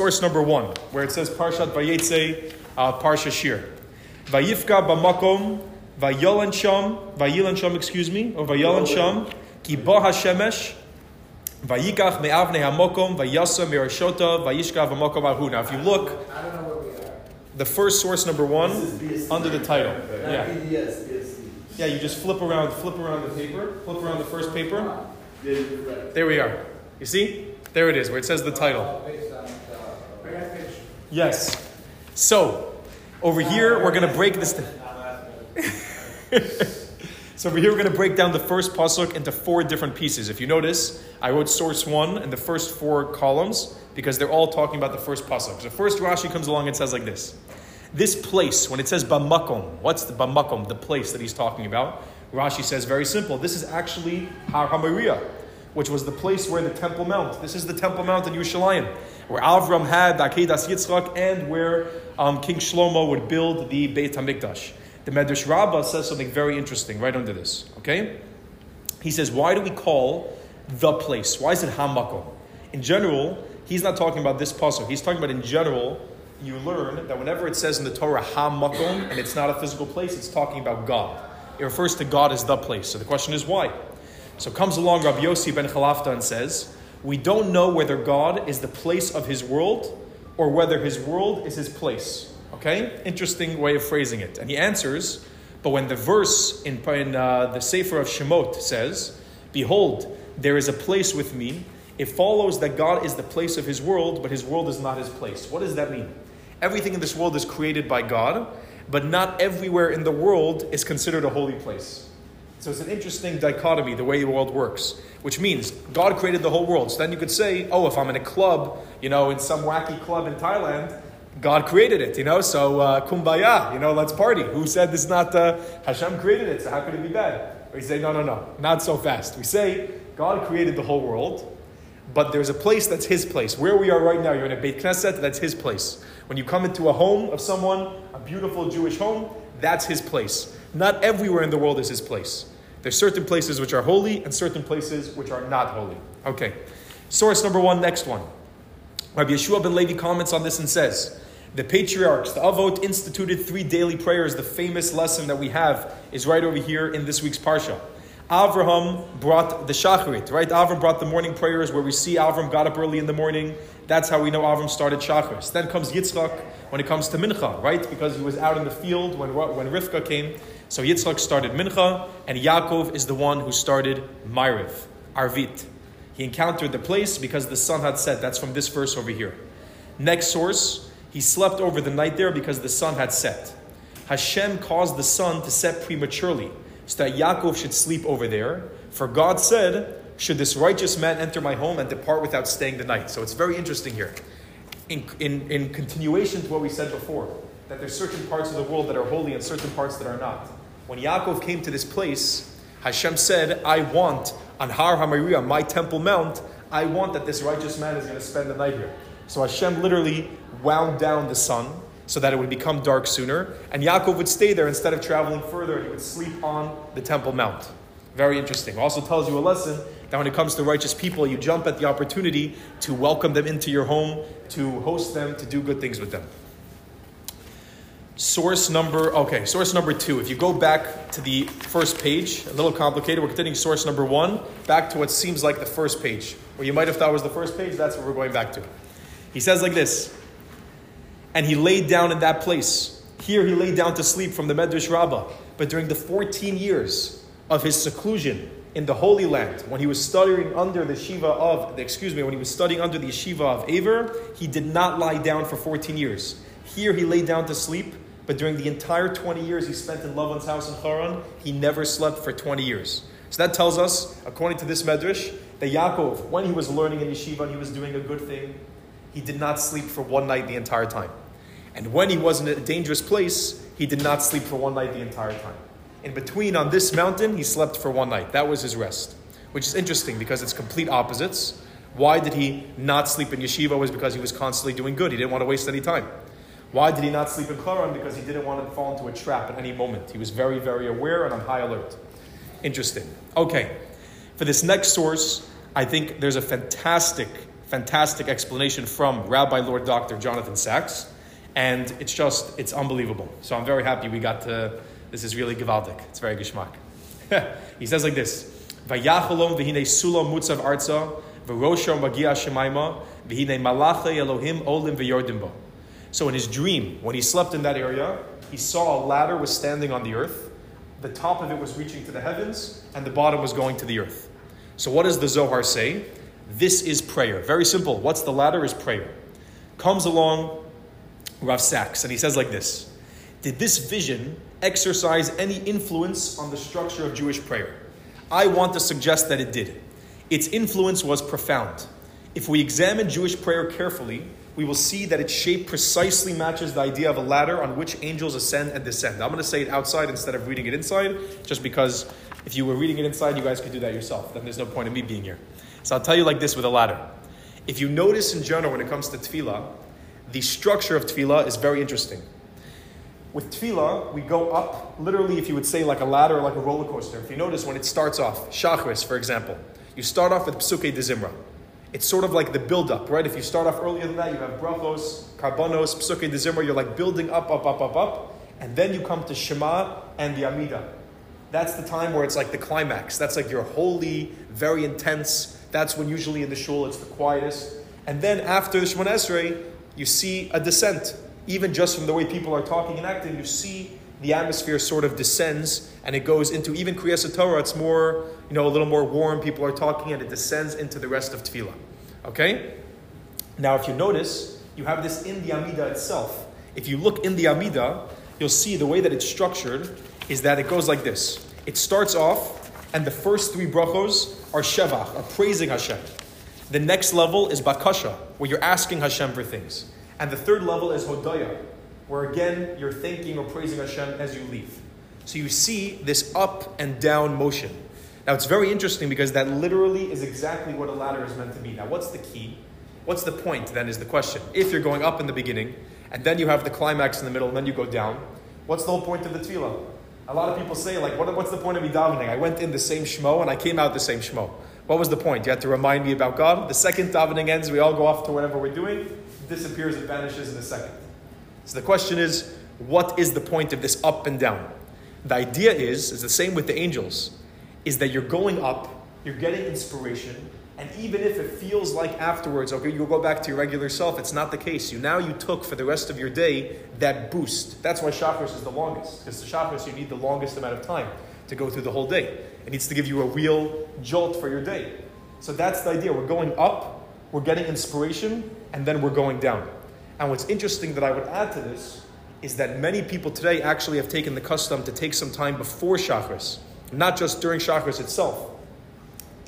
source number one, where it says Parshat Vayeitzei, uh, Parsha Shir. Vayifka b'makom, vayolan sham, vayilan sham, excuse me, or vayolan sham, ki bo hashemesh, vayikach me'avne hamokom, vayasa me'arshota, vayishka v'makom ahu. Now, if you look, I don't know where we are. the first source number one, under the title. Yeah. Yeah, you just flip around, flip around the paper, flip around the first paper. Right. There we are. You see? There it is, where it says the title. Uh, Based on, uh, I got page. Yes. So, over here, we're going to break this. Down. So, over here, we're going to break down the first pasuk into four different pieces. If you notice, I wrote source one in the first four columns because they're all talking about the first pasuk. So, first Rashi comes along and says like this This place, when it says bamakom, what's the bamakom, the place that he's talking about? Rashi says very simple. This is actually Har Hamariah, which was the place where the Temple Mount. This is the Temple Mount in Yerushalayim, where Avram had the Akedas Yitzchak and where um, King Shlomo would build the Beit Hamikdash. The Medrash Rabbah says something very interesting right under this. Okay, he says, why do we call the place? Why is it Hamakom? In general, he's not talking about this puzzle. He's talking about in general. You learn that whenever it says in the Torah Hamakom and it's not a physical place, it's talking about God. It refers to God as the place. So the question is why? So comes along Rabbi Yossi ben Chalafta and says, We don't know whether God is the place of his world or whether his world is his place. Okay? Interesting way of phrasing it. And he answers, But when the verse in, in uh, the Sefer of Shemot says, Behold, there is a place with me, it follows that God is the place of his world, but his world is not his place. What does that mean? Everything in this world is created by God, but not everywhere in the world is considered a holy place. So it's an interesting dichotomy, the way the world works, which means God created the whole world. So then you could say, oh, if I'm in a club, you know, in some wacky club in Thailand, God created it, you know, so uh, kumbaya, you know, let's party. Who said this is not, uh, Hashem created it, so how could it be bad? Or We say, no, no, no, not so fast. We say, God created the whole world, but there's a place that's his place. Where we are right now, you're in a Beit Knesset, that's his place. When you come into a home of someone, a beautiful Jewish home, that's his place. Not everywhere in the world is his place. There's certain places which are holy and certain places which are not holy. Okay. Source number one, next one. Rabbi Yeshua ben Levi comments on this and says, the patriarchs, the Avot, instituted three daily prayers. The famous lesson that we have is right over here in this week's Parsha. Avraham brought the Shacharit, right? Avram brought the morning prayers where we see Avram got up early in the morning. That's how we know Avram started Shacharis. Then comes Yitzchak when it comes to Mincha, right? Because he was out in the field when, when Rivka came. So Yitzchak started Mincha, and Yaakov is the one who started Maariv, Arvit. He encountered the place because the sun had set. That's from this verse over here. Next source, he slept over the night there because the sun had set. Hashem caused the sun to set prematurely so that Yaakov should sleep over there. For God said, Should this righteous man enter my home and depart without staying the night? So it's very interesting here. In, in, in continuation to what we said before, that there's certain parts of the world that are holy and certain parts that are not. When Yaakov came to this place, Hashem said, I want on Har Hamariah, my temple mount, I want that this righteous man is going to spend the night here. So Hashem literally wound down the sun so that it would become dark sooner, and Yaakov would stay there instead of traveling further, and he would sleep on the Temple Mount. Very interesting. Also tells you a lesson that when it comes to righteous people, you jump at the opportunity to welcome them into your home, to host them, to do good things with them. Source number, okay, source number two. If you go back to the first page, a little complicated, we're continuing source number one, back to what seems like the first page. Or you might have thought was the first page, that's what we're going back to. He says like this, and he laid down in that place. Here he laid down to sleep from the Medrash Rabbah. But during the 14 years of his seclusion in the Holy Land, when he was studying under the Shiva of, the excuse me, when he was studying under the Yeshiva of Aver, he did not lie down for 14 years. Here he lay down to sleep, but during the entire 20 years he spent in Lavan's house in Haran, he never slept for 20 years. So that tells us, according to this Medrash, that Yaakov, when he was learning in Yeshiva and he was doing a good thing, he did not sleep for one night the entire time. And when he was in a dangerous place, he did not sleep for one night the entire time. In between, on this mountain, he slept for one night. That was his rest. Which is interesting because it's complete opposites. Why did he not sleep in yeshiva? Was because he was constantly doing good. He didn't want to waste any time. Why did he not sleep in Haran? Because he didn't want to fall into a trap at any moment. He was very, very aware and on high alert. Interesting. Okay. For this next source, I think there's a fantastic fantastic explanation from Rabbi Lord Dr. Jonathan Sacks, and it's just, it's unbelievable. So I'm very happy we got to, this is really gewaltig. It's very geschmack. he says like this, Vayachalom v'hine sulam mutzav arza, v'rosham magia shemaima, v'hine malachei Elohim olim v'yordim bo. So in his dream, when he slept in that area, he saw a ladder was standing on the earth. The top of it was reaching to the heavens, and the bottom was going to the earth. So what does the Zohar say? This is prayer. Very simple. What's the ladder? Is prayer. Comes along Rav Sacks, and he says like this Did this vision exercise any influence on the structure of Jewish prayer? I want to suggest that it did. Its influence was profound. If we examine Jewish prayer carefully, we will see that its shape precisely matches the idea of a ladder on which angels ascend and descend. I'm going to say it outside instead of reading it inside, just because if you were reading it inside, you guys could do that yourself. Then there's no point in me being here. So I'll tell you like this with a ladder. If you notice in general when it comes to tefillah, the structure of tefillah is very interesting. With tefillah, we go up, literally, if you would say like a ladder or like a roller coaster. If you notice when it starts off, Shachris, for example, you start off with Psuke de Zimra. It's sort of like the build up, right? If you start off earlier than that, you have brachos, karbonos, psuke de zimra, you're like building up, up, up, up, up. And then you come to Shema and the Amida. That's the time where it's like the climax. That's like your holy, very intense. That's when usually in the shul it's the quietest. And then after the Shemon Esrei, you see a descent. Even just from the way people are talking and acting, you see the atmosphere sort of descends and it goes into even Kriyas Torah. It's more, you know, a little more warm. People are talking and it descends into the rest of Tefillah. Okay? Now, if you notice, you have this in the Amida itself. If you look in the Amida, you'll see the way that it's structured is that it goes like this. It starts off, and the first three brachos are Shevach, are praising Hashem. The next level is Bakasha, where you're asking Hashem for things. And the third level is Hodaya, where again you're thanking or praising Hashem as you leave. So you see this up and down motion. Now it's very interesting because that literally is exactly what a ladder is meant to be. Now, what's the key? What's the point then is the question. If you're going up in the beginning, and then you have the climax in the middle, and then you go down, what's the whole point of the tefillah? A lot of people say, like, what, what's the point of me davening? I went in the same shmo and I came out the same shmo. What was the point? You had to remind me about God. The second davening ends, we all go off to whatever we're doing, disappears, it vanishes in a second. So the question is, what is the point of this up and down? The idea is, is the same with the angels, is that you're going up, you're getting inspiration, and even if it feels like afterwards, okay, you'll go back to your regular self, it's not the case. You now you took for the rest of your day that boost. That's why Shacharis is the longest, because the Shacharis you need the longest amount of time to go through the whole day. It needs to give you a real jolt for your day. So that's the idea. We're going up, we're getting inspiration, and then we're going down. And what's interesting that I would add to this is that many people today actually have taken the custom to take some time before Shacharis, not just during Shacharis itself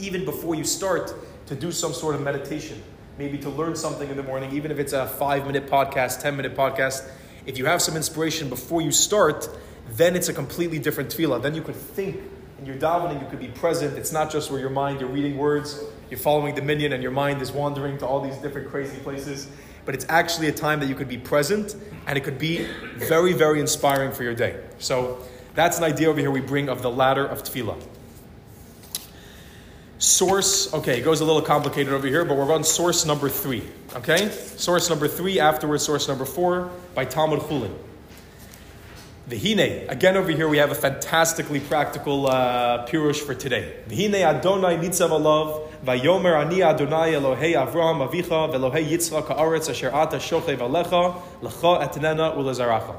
even before you start to do some sort of meditation, maybe to learn something in the morning, even if it's a five minute podcast, 10 minute podcast. If you have some inspiration before you start, then it's a completely different tefillah. Then you could think in your davening, you could be present. It's not just where your mind, you're reading words, you're following the minyan, and your mind is wandering to all these different crazy places. But it's actually a time that you could be present, and it could be very, very inspiring for your day. So that's an idea over here we bring of the ladder of tefillah. Source, okay, it goes a little complicated over here, but we're on source number three. Okay? Source number three, afterwards, source number four by Talmud Chulin. Vihine, again over here we have a fantastically practical uh, pirush for today. Vihine Adonai nitzav alav, vayomer ani Adonai Elohei Avraham avicha, velohei Yitzchak haaretz asher ata shochev alecha, lecha etnena ulezaracha.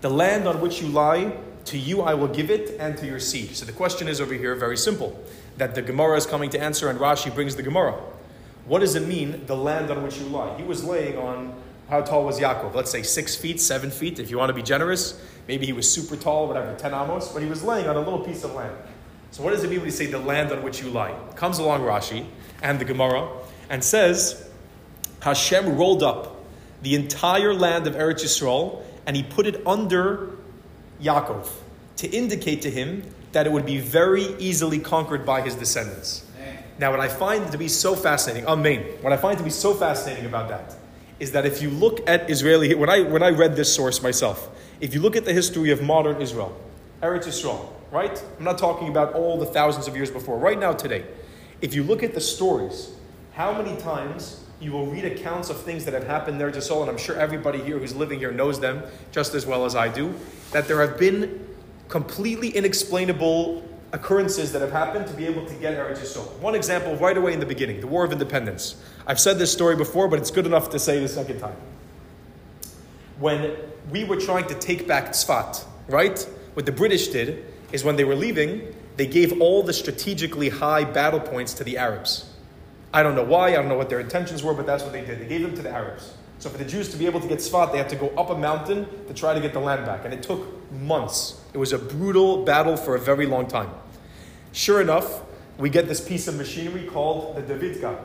The land on which you lie, to you I will give it, and to your seed. So the question is over here very simple, that the Gemara is coming to answer, and Rashi brings the Gemara. What does it mean, the land on which you lie? He was laying on, how tall was Yaakov? Let's say six feet, seven feet, if you want to be generous. Maybe he was super tall, whatever, 10 amos, but he was laying on a little piece of land. So what does it mean when you say the land on which you lie? Comes along Rashi and the Gemara and says, Hashem rolled up the entire land of Eretz Yisrael and he put it under Yaakov to indicate to him that it would be very easily conquered by his descendants. Now, what I find to be so fascinating, amen, what I find to be so fascinating about that is that if you look at Israeli, when I, when I read this source myself, if you look at the history of modern Israel, Eretz Israel, right? I'm not talking about all the thousands of years before, right now, today. If you look at the stories, how many times You will read accounts of things that have happened there to Seoul, and I'm sure everybody here who's living here knows them just as well as I do. That there have been completely inexplainable occurrences that have happened to be able to get Eretz Yisrael. One example right away in the beginning, the War of Independence. I've said this story before, but it's good enough to say it a second time. When we were trying to take back Tzfat, right? What the British did is when they were leaving, they gave all the strategically high battle points to the Arabs. I don't know why, I don't know what their intentions were, but that's what they did. They gave them to the Arabs. So for the Jews to be able to get Tzfat, they had to go up a mountain to try to get the land back. And it took months. It was a brutal battle for a very long time. Sure enough, we get this piece of machinery called the Davidka.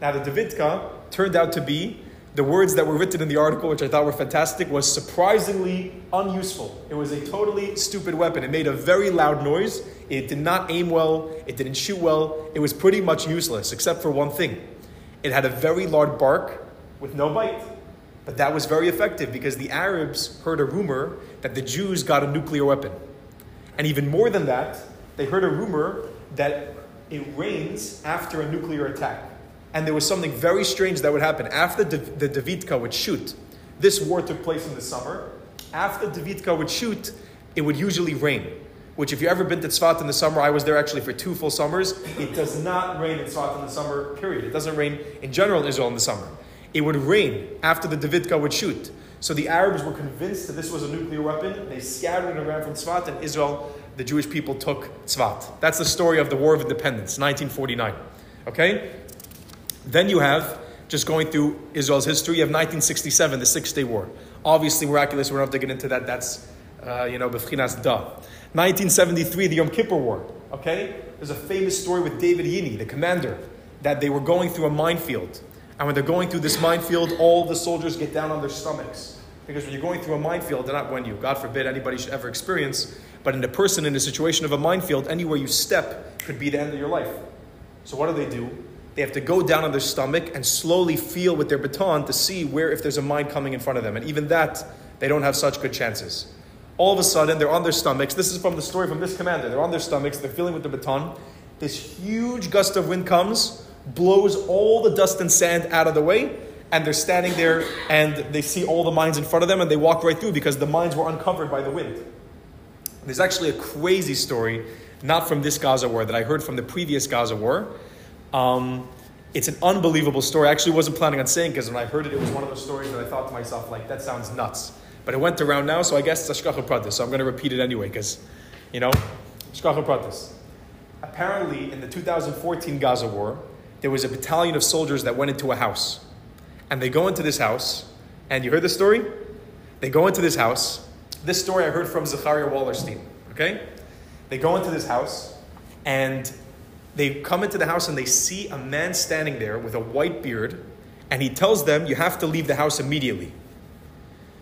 Now, the Davidka turned out to be the words that were written in the article, which I thought were fantastic, was surprisingly unuseful. It was a totally stupid weapon. It made a very loud noise. It did not aim well. It didn't shoot well. It was pretty much useless, except for one thing. It had a very large bark with no bite. But that was very effective because the Arabs heard a rumor that the Jews got a nuclear weapon. And even more than that, they heard a rumor that it rains after a nuclear attack. And there was something very strange that would happen. After the, Davidka would shoot, this war took place in the summer. After Davidka would shoot, it would usually rain. Which, if you've ever been to Tzfat in the summer, I was there actually for two full summers. It does not rain in Tzfat in the summer, period. It doesn't rain in general in Israel in the summer. It would rain after the Davidka would shoot. So the Arabs were convinced that this was a nuclear weapon. They scattered and ran from Tzfat, and Israel, the Jewish people, took Tzfat. That's the story of the War of Independence, 1949. Okay? Then you have, just going through Israel's history, you have 1967, the Six Day War. Obviously miraculous, we don't have to get into that. That's, uh, you know, Befchinas Da. 1973, the Yom Kippur War. Okay? There's a famous story with David Yini, the commander, that they were going through a minefield. And when they're going through this minefield, all the soldiers get down on their stomachs. Because when you're going through a minefield, they're not when you, God forbid, anybody should ever experience, but in a person in a situation of a minefield, anywhere you step could be the end of your life. So what do they do? They have to go down on their stomach and slowly feel with their baton to see where if there's a mine coming in front of them. And even that, they don't have such good chances. All of a sudden, they're on their stomachs. This is from the story from this commander. They're on their stomachs, they're feeling with the baton. This huge gust of wind comes, blows all the dust and sand out of the way, and they're standing there and they see all the mines in front of them and they walk right through because the mines were uncovered by the wind. There's actually a crazy story, not from this Gaza war, that I heard from the previous Gaza war. Um, it's an unbelievable story. I actually wasn't planning on saying because when I heard it, it was one of those stories that I thought to myself, like, that sounds nuts. But it went around now, so I guess it's Hashgacha Pratis, so I'm going to repeat it anyway because, you know, Hashgacha Pratis. Apparently, in the 2014 Gaza war, there was a battalion of soldiers that went into a house. And they go into this house, and you heard the story? They go into this house. This story I heard from Zachariah Wallerstein, okay? They go into this house, and they come into the house and they see a man standing there with a white beard, and he tells them, You have to leave the house immediately.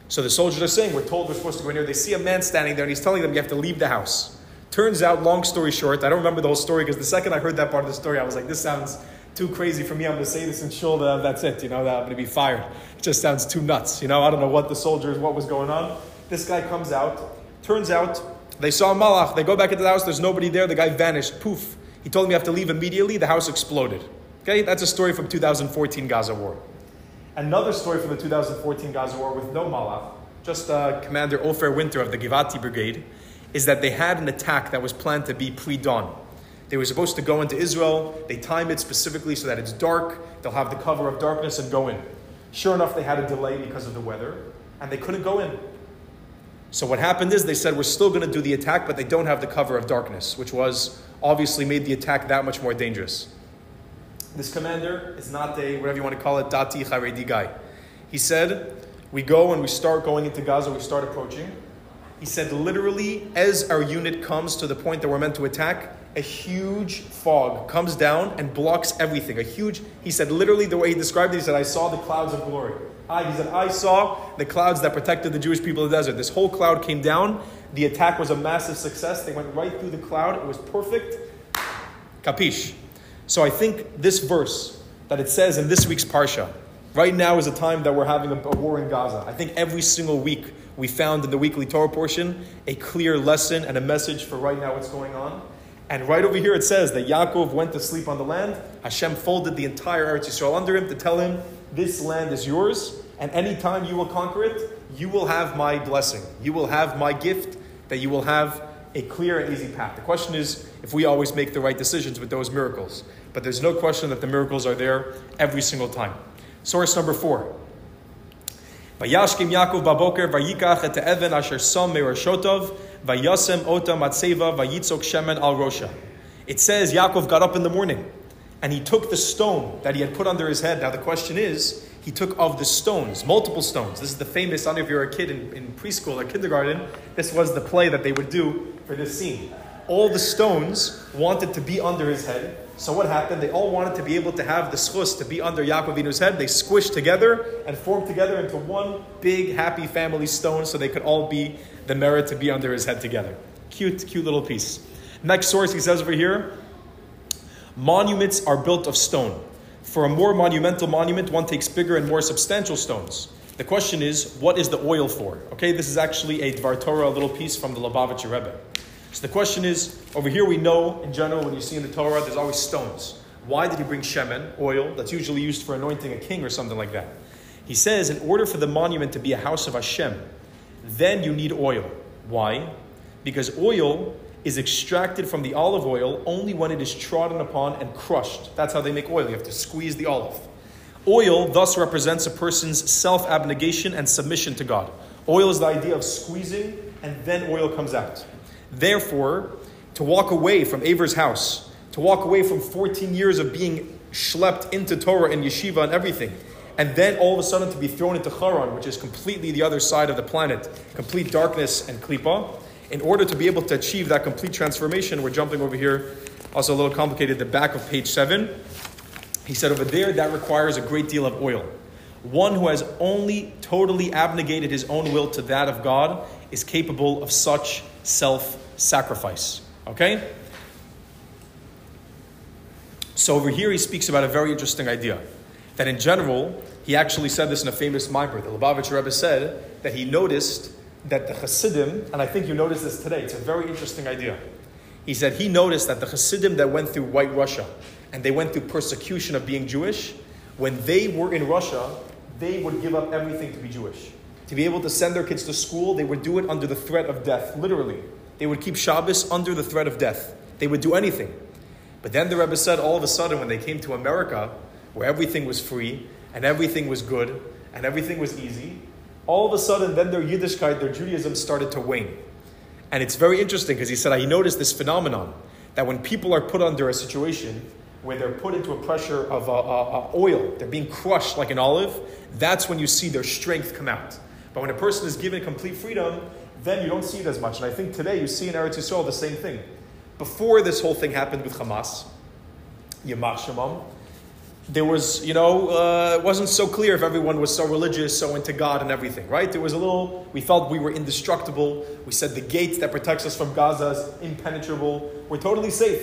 So the soldiers are saying, We're told we're supposed to go in here. They see a man standing there, and he's telling them, You have to leave the house. Turns out, long story short, I don't remember the whole story because the second I heard that part of the story, I was like, This sounds too crazy for me. I'm going to say this in shul. That, that's it. You know, that I'm going to be fired. It just sounds too nuts. You know, I don't know what the soldiers, what was going on. This guy comes out. Turns out they saw malach. They go back into the house. There's nobody there. The guy vanished. Poof. He told them you have to leave immediately. The house exploded. Okay, that's a story from 2014 Gaza war. Another story from the 2014 Gaza war with no malach, just uh, Commander Ofer Winter of the Givati Brigade, is that they had an attack that was planned to be pre-dawn. They were supposed to go into Israel. They time it specifically so that it's dark. They'll have the cover of darkness and go in. Sure enough, they had a delay because of the weather, and they couldn't go in. So what happened is they said we're still going to do the attack, but they don't have the cover of darkness, which was obviously made the attack that much more dangerous. This commander is not a whatever you want to call it, dati charedi guy. He said, "We go and we start going into Gaza. We start approaching." He said, literally, as our unit comes to the point that we're meant to attack, a huge fog comes down and blocks everything. A huge, he said, literally, the way he described it, he said, I saw the clouds of glory. I, he said, I saw the clouds that protected the Jewish people of the desert. This whole cloud came down. The attack was a massive success. They went right through the cloud. It was perfect. Capiche. So I think this verse that it says in this week's Parsha, right now is a time that we're having a, a war in Gaza. I think every single week we found in the weekly Torah portion a clear lesson and a message for right now what's going on. And right over here it says that Yaakov went to sleep on the land. Hashem folded the entire Eretz Yisrael under him to tell him, this land is yours, and anytime you will conquer it, you will have my blessing. You will have my gift, that you will have a clear and easy path. The question is if we always make the right decisions with those miracles. But there's no question that the miracles are there every single time. Source number four. Vayashkim Yaakov baboker vayikach et even asher vayasem ota matseva vayitzok shemen al rosha. It says Yaakov got up in the morning and he took the stone that he had put under his head. Now the question is, he took of the stones, multiple stones. This is the famous, I don't know if you're a kid in, in preschool or kindergarten, this was the play that they would do for this scene. All the stones wanted to be under his head. So what happened? They all wanted to be able to have the schus to be under Yaakovinu's head. They squished together and formed together into one big happy family stone so they could all be the merit to be under his head together. Cute, cute little piece. Next source he says over here, monuments are built of stone. For a more monumental monument, one takes bigger and more substantial stones. The question is, what is the oil for? Okay, this is actually a Dvar Torah, little piece from the Lubavitcher Rebbe. So the question is, over here we know in general when you see in the Torah there's always stones. Why did he bring shemen, oil, that's usually used for anointing a king or something like that? He says, in order for the monument to be a house of Hashem, then you need oil. Why? Because oil is extracted from the olive oil only when it is trodden upon and crushed. That's how they make oil. You have to squeeze the olive. Oil thus represents a person's self abnegation and submission to God. Oil is the idea of squeezing and then oil comes out. Therefore, to walk away from Aver's house, to walk away from 14 years of being schlepped into Torah and yeshiva and everything, and then all of a sudden to be thrown into Haran, which is completely the other side of the planet, complete darkness and klipa. In order to be able to achieve that complete transformation, we're jumping over here, also a little complicated, the back of page 7. He said over there that requires a great deal of oil. One who has only totally abnegated his own will to that of God is capable of such self sacrifice. Okay? So over here he speaks about a very interesting idea. That in general, he actually said this in a famous Mimer. The Lubavitcher Rebbe said that he noticed that the Hasidim, and I think you noticed this today, it's a very interesting idea. He said he noticed that the Hasidim that went through White Russia and they went through persecution of being Jewish, when they were in Russia, they would give up everything to be Jewish. To be able to send their kids to school, they would do it under the threat of death, literally. They would keep Shabbos under the threat of death. They would do anything. But then the Rebbe said all of a sudden when they came to America, where everything was free and everything was good and everything was easy, all of a sudden then their Yiddishkeit, their Judaism started to wane. And it's very interesting because he said, I noticed this phenomenon that when people are put under a situation where they're put into a pressure of uh, uh, oil, they're being crushed like an olive, that's when you see their strength come out. But when a person is given complete freedom, then you don't see it as much. And I think today you see in Eretz Yisrael the same thing. Before this whole thing happened with Hamas, Yamach Shemam, there was, you know, uh, it wasn't so clear if everyone was so religious, so into God and everything, right? There was a little, we felt we were indestructible. We said the gate that protects us from Gaza is impenetrable. We're totally safe.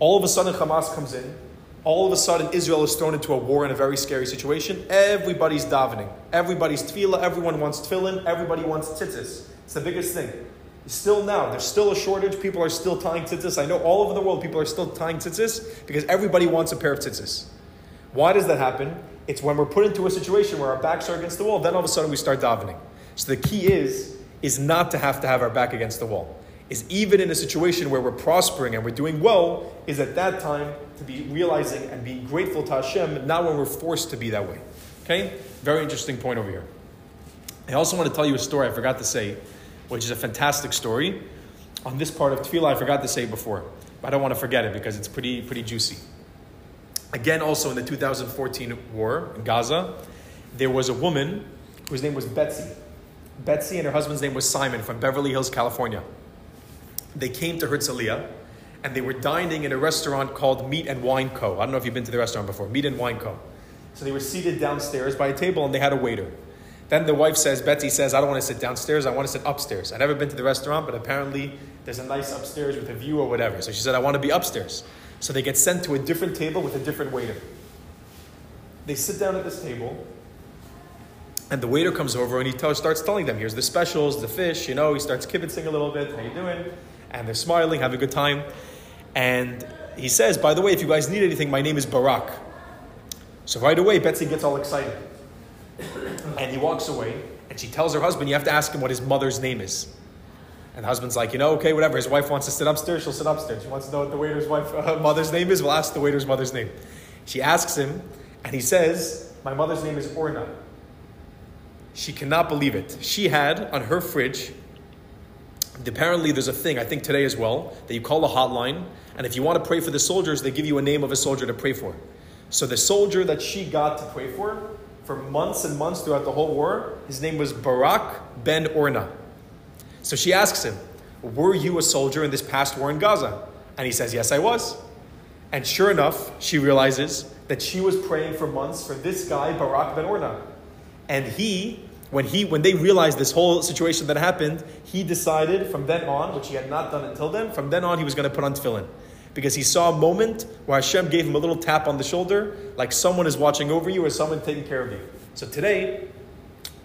All of a sudden, Hamas comes in. All of a sudden, Israel is thrown into a war in a very scary situation. Everybody's davening. Everybody's tefillah. Everyone wants tefillin. Everybody wants tzitzis. It's the biggest thing. Still now, there's still a shortage. People are still tying tzitzis. I know all over the world people are still tying tzitzis because everybody wants a pair of tzitzis. Why does that happen? It's when we're put into a situation where our backs are against the wall, then all of a sudden we start davening. So the key is, is not to have to have our back against the wall. Is even in a situation where we're prospering and we're doing well, is at that time to be realizing and being grateful to Hashem, not when we're forced to be that way. Okay? Very interesting point over here. I also want to tell you a story I forgot to say, which is a fantastic story. On this part of Tefillah, I forgot to say before, but I don't want to forget it because it's pretty, pretty juicy. Again, also in the 2014 war in Gaza, there was a woman whose name was Betsy. Betsy and her husband's name was Simon from Beverly Hills, California. They came to Herzliya and they were dining in a restaurant called Meat and Wine Co. I don't know if you've been to the restaurant before, Meat and Wine Co. So they were seated downstairs by a table and they had a waiter. Then the wife says, Betsy says, I don't want to sit downstairs, I want to sit upstairs. I've never been to the restaurant, but apparently there's a nice upstairs with a view or whatever. So she said, I want to be upstairs. So they get sent to a different table with a different waiter. They sit down at this table, and the waiter comes over and he starts telling them, here's the specials, the fish, you know, he starts kibitzing a little bit, how you doing? And they're smiling, having a good time. And he says, by the way, if you guys need anything, my name is Barak. So right away, Betsy gets all excited. And he walks away, and she tells her husband, You have to ask him what his mother's name is. And the husband's like, You know, okay, whatever. His wife wants to sit upstairs, she'll sit upstairs. She wants to know what the waiter's wife, uh, mother's name is, we'll ask the waiter's mother's name. She asks him, and he says, My mother's name is Orna. She cannot believe it. She had on her fridge, apparently there's a thing, I think today as well, that you call a hotline, and if you want to pray for the soldiers, they give you a name of a soldier to pray for. So the soldier that she got to pray for, for months and months throughout the whole war, his name was Barak ben Orna. So she asks him, Were you a soldier in this past war in Gaza? And he says, Yes, I was. And sure enough, she realizes that she was praying for months for this guy, Barak ben Orna. And he, when he when they realized this whole situation that happened, he decided from then on, which he had not done until then, from then on he was going to put on tefillin. Because he saw a moment where Hashem gave him a little tap on the shoulder, like someone is watching over you or someone taking care of you. So today,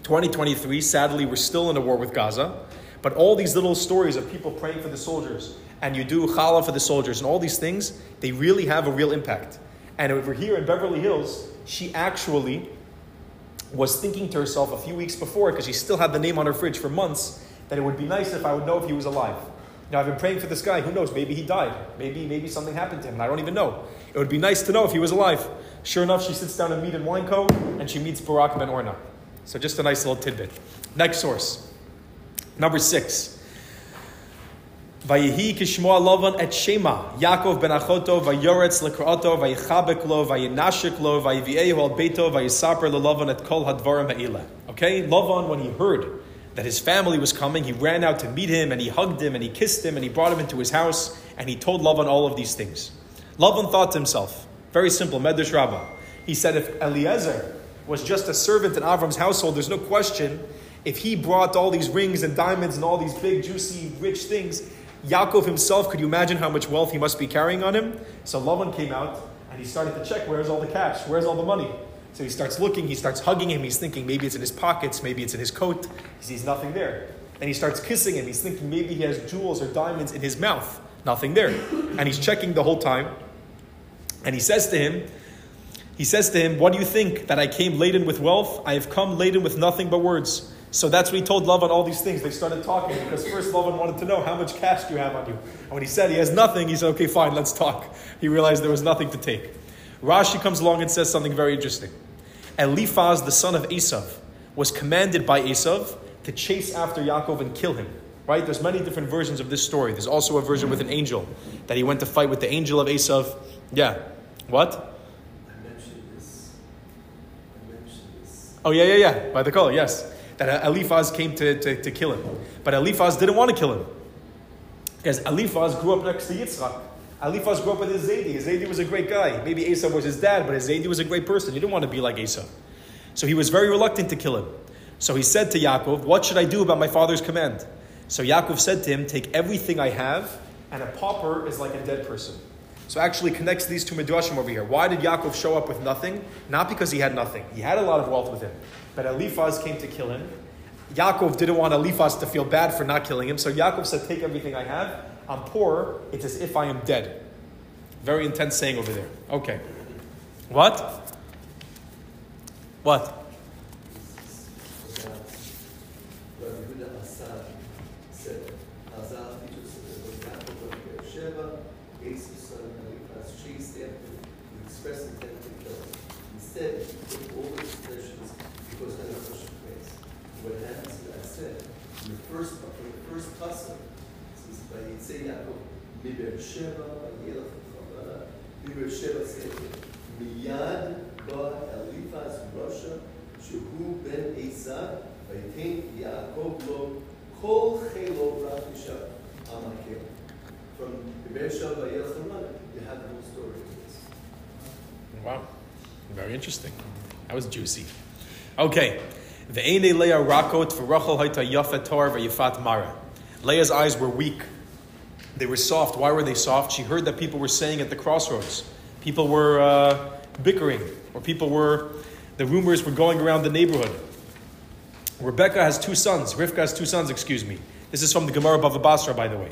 2023, sadly, we're still in a war with Gaza. But all these little stories of people praying for the soldiers, and you do challah for the soldiers, and all these things, they really have a real impact. And over here in Beverly Hills, she actually was thinking to herself a few weeks before, because she still had the name on her fridge for months, that it would be nice if I would know if he was alive. Now I've been praying for this guy. Who knows? Maybe he died. Maybe maybe something happened to him. I don't even know. It would be nice to know if he was alive. Sure enough, she sits down to meet Wine Wineco, and she meets Barak ben Orna. So just a nice little tidbit. Next source. Number six. Vayehi kishmoa lovan et shema Yaakov ben Achoto vayoretz lekraoto vayichabek lo vayinashik lo vayiviehu al beito vayisaper lelovan et kol hadvarim ha'ila. Okay, Lavan when he heard that his family was coming, he ran out to meet him and he hugged him and he kissed him and he brought him into his house and he told Lavan all of these things. Lavan thought to himself, very simple, Medrash Rabbah. He said if Eliezer was just a servant in Avram's household, there's no question if he brought all these rings and diamonds and all these big, juicy, rich things, Yaakov himself, could you imagine how much wealth he must be carrying on him? So Lavan came out and he started to check where's all the cash, where's all the money. So he starts looking, he starts hugging him, he's thinking maybe it's in his pockets, maybe it's in his coat, he sees nothing there. And he starts kissing him, he's thinking maybe he has jewels or diamonds in his mouth, nothing there. And he's checking the whole time. And he says to him, he says to him, What do you think? That I came laden with wealth? I have come laden with nothing but words. So that's when he told Lavan all these things. They started talking because first Lavan wanted to know how much cash do you have on you. And when he said he has nothing, he said, okay, fine, let's talk. He realized there was nothing to take. Rashi comes along and says something very interesting. Eliphaz, the son of Esav, was commanded by Esav to chase after Yaakov and kill him. Right? There's many different versions of this story. There's also a version with an angel that he went to fight with the angel of Esav. Yeah. What? I mentioned this. I mentioned this. Oh, yeah, yeah, yeah. By the call, yes. That Eliphaz came to, to, to kill him. But Eliphaz didn't want to kill him. Because Eliphaz grew up next to Yitzchak. Eliphaz grew up with. His Zaidi was a great guy. Maybe Esau was his dad, but his Zaidi was a great person. He didn't want to be like Esau. So he was very reluctant to kill him. So he said to Yaakov, What should I do about my father's command? So Yaakov said to him, Take everything I have, and a pauper is like a dead person. So actually connects these two midrashim over here. Why did Yaakov show up with nothing? Not because he had nothing. He had a lot of wealth with him. But Eliphaz came to kill him. Yaakov didn't want Eliphaz to feel bad for not killing him. So Yaakov said, Take everything I have. I'm poor. It's as if I am dead. Very intense saying over there. Okay. What? What? Rabbi Yehuda Assad said, Hazal teaches that when Yaakov went to Beersheba, Esau's son Eliphaz chased after him with express intent to kill him. Instead, he took all his possessions because they were such a place. What happens to that said, in the first, in the first pasuk, it says, Vayitzei Yaakov, מבאר-שבע וילך וחברה, מבאר-שבע ספר, מיד בא אליפז רשע, שהוא בן עשיו, ויתן יעקב לו כל חילו רק אישה המקל. From מבאר-שבע וילך וחברה, you have the whole story of this. Wow. Very interesting. That was juicy. Okay. Ve'ene Leah mara. Leah's eyes were weak. They were soft. Why were they soft? She heard that people were saying at the crossroads. People were uh, bickering, or people were, the rumors were going around the neighborhood. Rebecca has two sons. Rivka has two sons, excuse me. This is from the Gemara Bava Basra, by the way.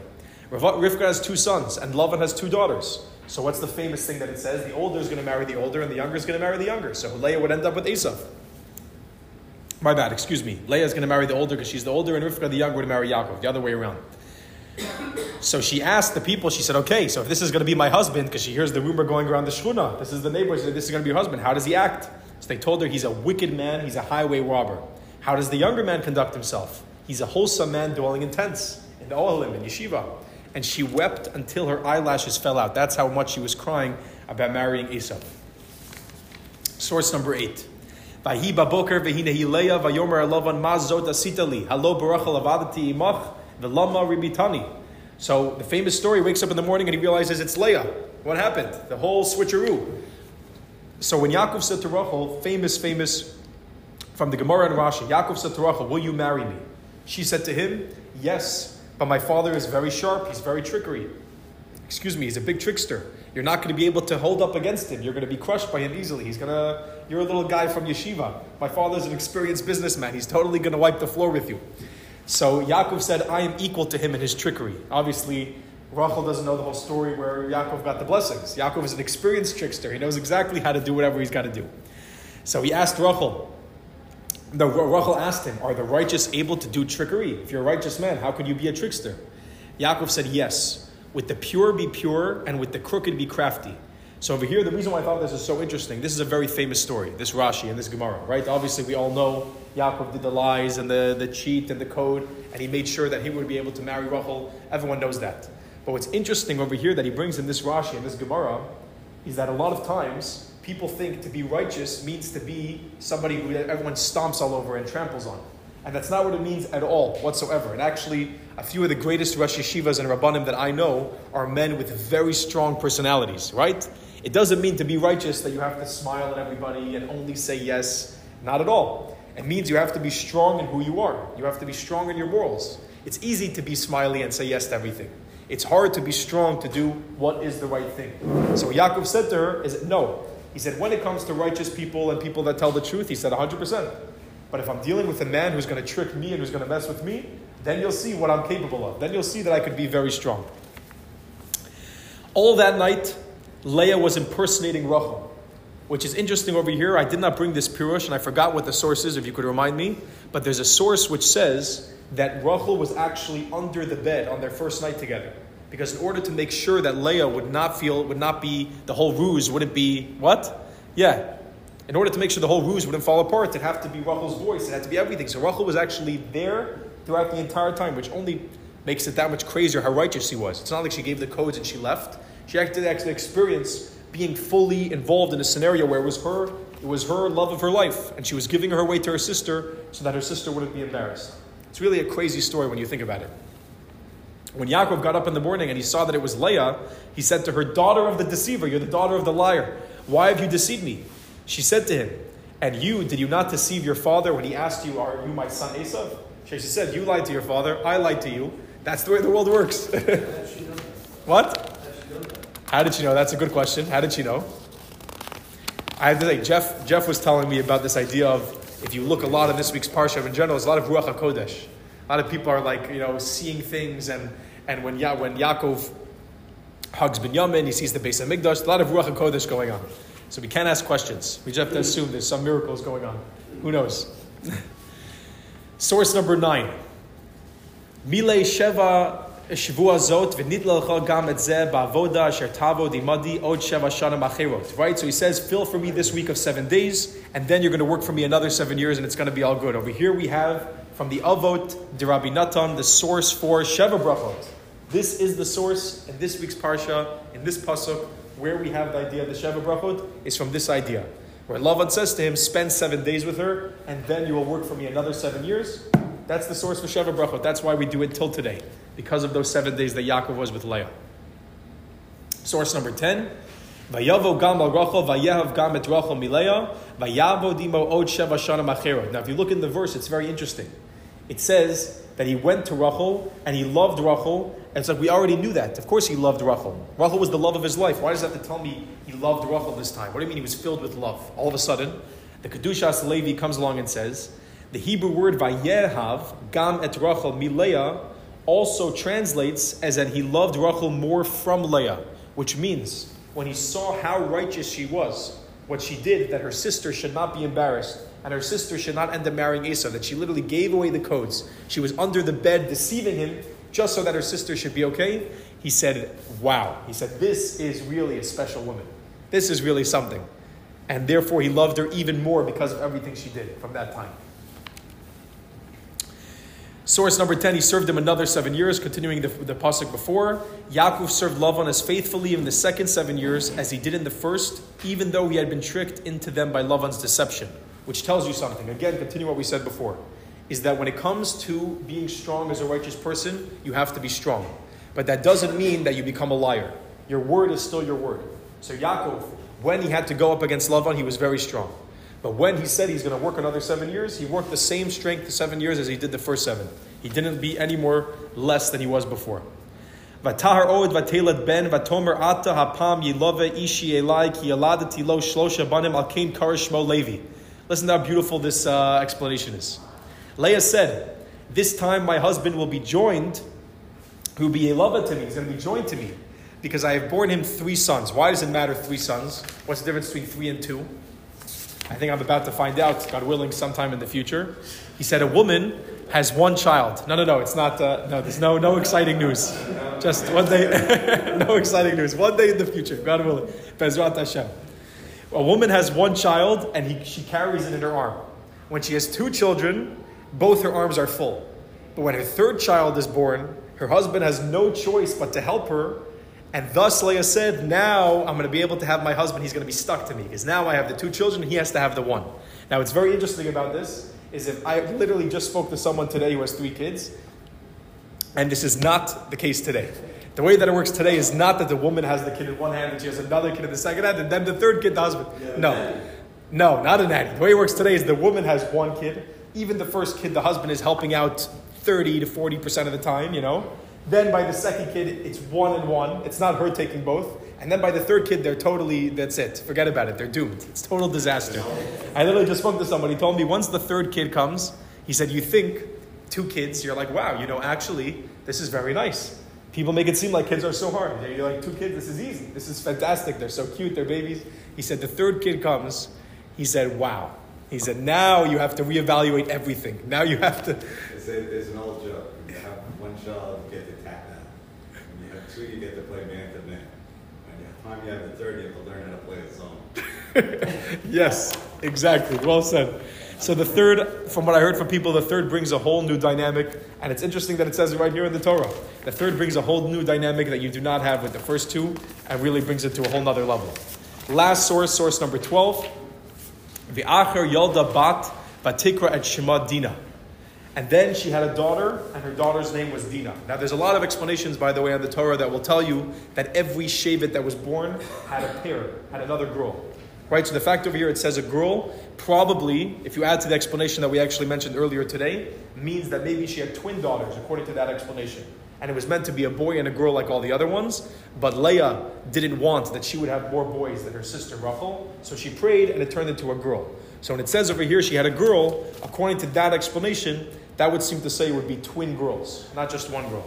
Rivka has two sons, and Lavan has two daughters. So what's the famous thing that it says? The older is going to marry the older, and the younger is going to marry the younger. So Leah would end up with Esav. My bad, excuse me. Leah is going to marry the older because she's the older, and Rivka, the younger, would marry Yaakov. The other way around. So she asked the people, she said, okay, so if this is going to be my husband, because she hears the rumor going around the shchuna, this is the neighbor, she said, this is going to be your husband, how does he act? So they told her he's a wicked man, he's a highway robber. How does the younger man conduct himself? He's a wholesome man dwelling in tents, in the Ohalim, in yeshiva. And she wept until her eyelashes fell out. That's how much she was crying about marrying Esau. Source number eight. Alavan ma zot asita li halo barachal avadati imach v'lama ribitani. So the famous story wakes up in the morning and he realizes it's Leah. What happened? The whole switcheroo. So when Yaakov said to Rachel, famous, famous from the Gemara and Rashi, Yaakov said to Rachel, Will you marry me? She said to him, Yes, but my father is very sharp, he's very trickery. Excuse me, he's a big trickster. You're not going to be able to hold up against him. You're going to be crushed by him easily. He's going to, you're a little guy from yeshiva. My father's an experienced businessman. He's totally going to wipe the floor with you. So Yaakov said, I am equal to him in his trickery. Obviously, Rachel doesn't know the whole story where Yaakov got the blessings. Yaakov is an experienced trickster. He knows exactly how to do whatever he's got to do. So he asked Rachel, the Rachel asked him, Are the righteous able to do trickery? If you're a righteous man, how could you be a trickster? Yaakov said, Yes. With the pure be pure, and with the crooked be crafty. So over here, the reason why I thought this is so interesting, this is a very famous story, this Rashi and this Gemara, right? Obviously, we all know Yaakov did the lies and the, the cheat and the code, and he made sure that he would be able to marry Rachel. Everyone knows that. But what's interesting over here that he brings in this Rashi and this Gemara is that a lot of times people think to be righteous means to be somebody who everyone stomps all over and tramples on. And that's not what it means at all, whatsoever. And actually, a few of the greatest Rosh Yeshivas and Rabbanim that I know are men with very strong personalities, right? It doesn't mean to be righteous that you have to smile at everybody and only say yes. Not at all. It means you have to be strong in who you are. You have to be strong in your morals. It's easy to be smiley and say yes to everything. It's hard to be strong to do what is the right thing. So Yaakov said to her, is no. He said, when it comes to righteous people and people that tell the truth, he said 100%. But if I'm dealing with a man who's going to trick me and who's going to mess with me, then you'll see what I'm capable of. Then you'll see that I could be very strong. All that night, Leah was impersonating Rachel, which is interesting over here. I did not bring this pirush, and I forgot what the source is, if you could remind me. But there's a source which says that Rachel was actually under the bed on their first night together. Because in order to make sure that Leah would not feel, would not be, the whole ruse wouldn't be, what? Yeah. In order to make sure the whole ruse wouldn't fall apart, it had to be Rachel's voice, it had to be everything. So Rachel was actually there throughout the entire time, which only makes it that much crazier how righteous she was. It's not like she gave the codes and she left. She actually actually experienced being fully involved in a scenario where it was her, it was her love of her life, and she was giving her away to her sister so that her sister wouldn't be embarrassed. It's really a crazy story when you think about it. When Yaakov got up in the morning and he saw that it was Leah, he said to her, Daughter of the deceiver, you're the daughter of the liar. Why have you deceived me? She said to him, And you, did you not deceive your father when he asked you, Are you my son Esav? She said, You lied to your father, I lied to you. That's the way the world works. what? How did she know? That's a good question. How did she know? I have to say, Jeff, Jeff was telling me about this idea of if you look a lot in this week's Parsha in general, there's a lot of Ruach HaKodesh. A lot of people are like, you know, seeing things, and, and when, ya- when Yaakov hugs Binyamin, he sees the base of Migdash, a lot of Ruach HaKodesh going on. So we can't ask questions. We just have to assume there's some miracles going on. Who knows? Source number nine. Mile Sheva Right? So he says, fill for me this week of seven days, and then you're going to work for me another seven years, and it's going to be all good. Over here we have from the Avot de Rabbi Natan the source for Sheva brachot. This is the source in this week's parsha, in this pasuk, where we have the idea of the Sheva brachot is from this idea. Where Lavan says to him, spend seven days with her, and then you will work for me another seven years. That's the source for Sheva brachot. That's why we do it till today, because of those seven days that Yaakov was with Leah. Source number 10. Vayavo gam al Rachel, vayehav gam et Rachel mileah, vayavo dimo od sheva shana macherot. Now, if you look in the verse, it's very interesting. It says that he went to Rachel and he loved Rachel. And it's like we already knew that. Of course, he loved Rachel. Rachel was the love of his life. Why does it have to tell me he loved Rachel this time? What do you mean he was filled with love? All of a sudden, the Kedushas Levi comes along and says, the Hebrew word vayehav gam et Rachel mileah also translates as that he loved Rachel more from Leah, which means when he saw how righteous she was, what she did, that her sister should not be embarrassed and her sister should not end up marrying Esau, that she literally gave away the codes. She was under the bed deceiving him just so that her sister should be okay. He said, Wow. He said, This is really a special woman. This is really something. And therefore, he loved her even more because of everything she did from that time. Source number 10, he served him another seven years, continuing the, the pasuk before. Yaakov served Lavan as faithfully in the second seven years as he did in the first, even though he had been tricked into them by Lavan's deception. Which tells you something. Again, continue what we said before. Is that when it comes to being strong as a righteous person, you have to be strong. But that doesn't mean that you become a liar. Your word is still your word. So Yaakov, when he had to go up against Lavan, he was very strong. But when he said he's going to work another seven years, he worked the same strength the seven years as he did the first seven. He didn't be any more less than he was before. Vatahar od vatelet ben vatomer ata hapam yilove ishi elai ki yaladati lo shlosha banim al kain karishmo levi. Listen to how beautiful this uh, explanation is. Leah said, This time my husband will be joined, who will be a lover to me. He's going to be joined to me because I have borne him three sons. Why does it matter three sons? What's the difference between three and two? I think I'm about to find out, God willing, sometime in the future. He said a woman has one child. No, no, no, it's not, uh, no, there's no, no exciting news. Just one day, no exciting news. One day in the future, God willing. Bezrat Hashem. A woman has one child and he, she carries it in her arm. When she has two children, both her arms are full. But when her third child is born, her husband has no choice but to help her and thus Leah said, Now I'm going to be able to have my husband. He's going to be stuck to me because now I have the two children. He has to have the one. Now, what's very interesting about this is if I literally just spoke to someone today who has three kids, and this is not the case today. The way that it works today is not that the woman has the kid in one hand and she has another kid in the second hand, and then the third kid, the husband. No. No, not a nanny. The way it works today is the woman has one kid. Even the first kid, the husband is helping out 30 to 40% of the time, you know. Then by the second kid, it's one and one. It's not her taking both. And then by the third kid, they're totally, that's it. Forget about it. They're doomed. It's total disaster. I literally just spoke to somebody. Told me once the third kid comes, he said, You think two kids, you're like, wow, you know, actually, this is very nice. People make it seem like kids are so hard. You're like, two kids, this is easy. This is fantastic. They're so cute. They're babies. He said, the third kid comes. He said, wow. He said, now you have to reevaluate everything. Now you have to. A, there's an old joke. You have one child, get. You get to play man to man. When you time you have the third, you have to learn how to play a zone. yes, exactly. Well said. So the third, from what I heard from people, the third brings a whole new dynamic, and it's interesting that it says it right here in the Torah. The third brings a whole new dynamic that you do not have with the first two, and really brings it to a whole nother level. Last source, source number twelve, the Acher Yalda Bat Batikra at Shema Dina. And then she had a daughter, and her daughter's name was Dina. Now, there's a lot of explanations, by the way, on the Torah that will tell you that every Shevet that was born had a pair, had another girl. Right? So the fact over here it says a girl, probably, if you add to the explanation that we actually mentioned earlier today, means that maybe she had twin daughters, according to that explanation. And it was meant to be a boy and a girl like all the other ones. But Leah didn't want that she would have more boys than her sister Rachel. So she prayed and it turned into a girl. So when it says over here she had a girl, according to that explanation, that would seem to say it would be twin girls, not just one girl.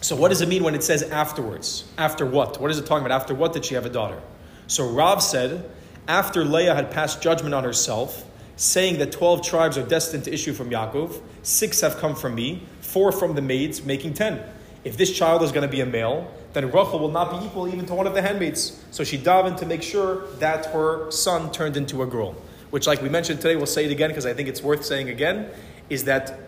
So what does it mean when it says afterwards? After what? What is it talking about? After what did she have a daughter? So Rav said, after Leah had passed judgment on herself, saying that 12 tribes are destined to issue from Yaakov, six have come from me, four from the maids, making 10. If this child is going to be a male, then Rachel will not be equal even to one of the handmaids. So she davened to make sure that her son turned into a girl. Which, like we mentioned today, we'll say it again because I think it's worth saying again, is that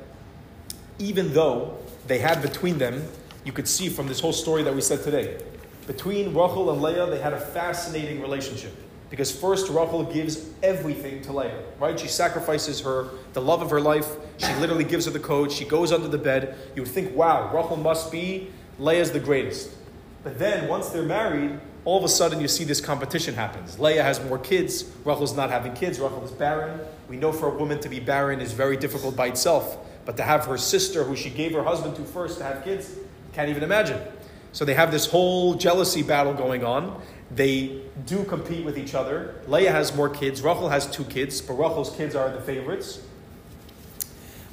even though they had between them, you could see from this whole story that we said today, between Rachel and Leah, they had a fascinating relationship. Because first, Rachel gives everything to Leah, right? She sacrifices her, the love of her life. She literally gives her the coat. She goes under the bed. You would think, wow, Rachel must be, Leah's the greatest. But then, once they're married, all of a sudden you see this competition happens. Leah has more kids. Rachel's not having kids. Rachel is barren. We know for a woman to be barren is very difficult by itself. But to have her sister, who she gave her husband to first, to have kids, can't even imagine. So they have this whole jealousy battle going on. They do compete with each other. Leah has more kids. Rachel has two kids, but Rachel's kids are the favorites.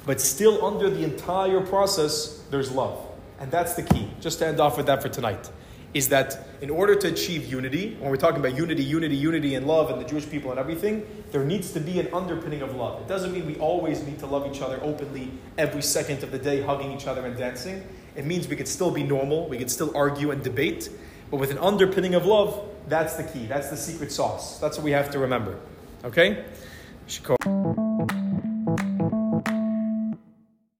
But still, under the entire process, there's love. And that's the key. Just to end off with that for tonight. Is that in order to achieve unity, when we're talking about unity, unity, unity, and love, and the Jewish people and everything, there needs to be an underpinning of love. It doesn't mean we always need to love each other openly every second of the day, hugging each other and dancing. It means we could still be normal, we could still argue and debate, but with an underpinning of love, that's the key. That's the secret sauce. That's what we have to remember. Okay? Shikor.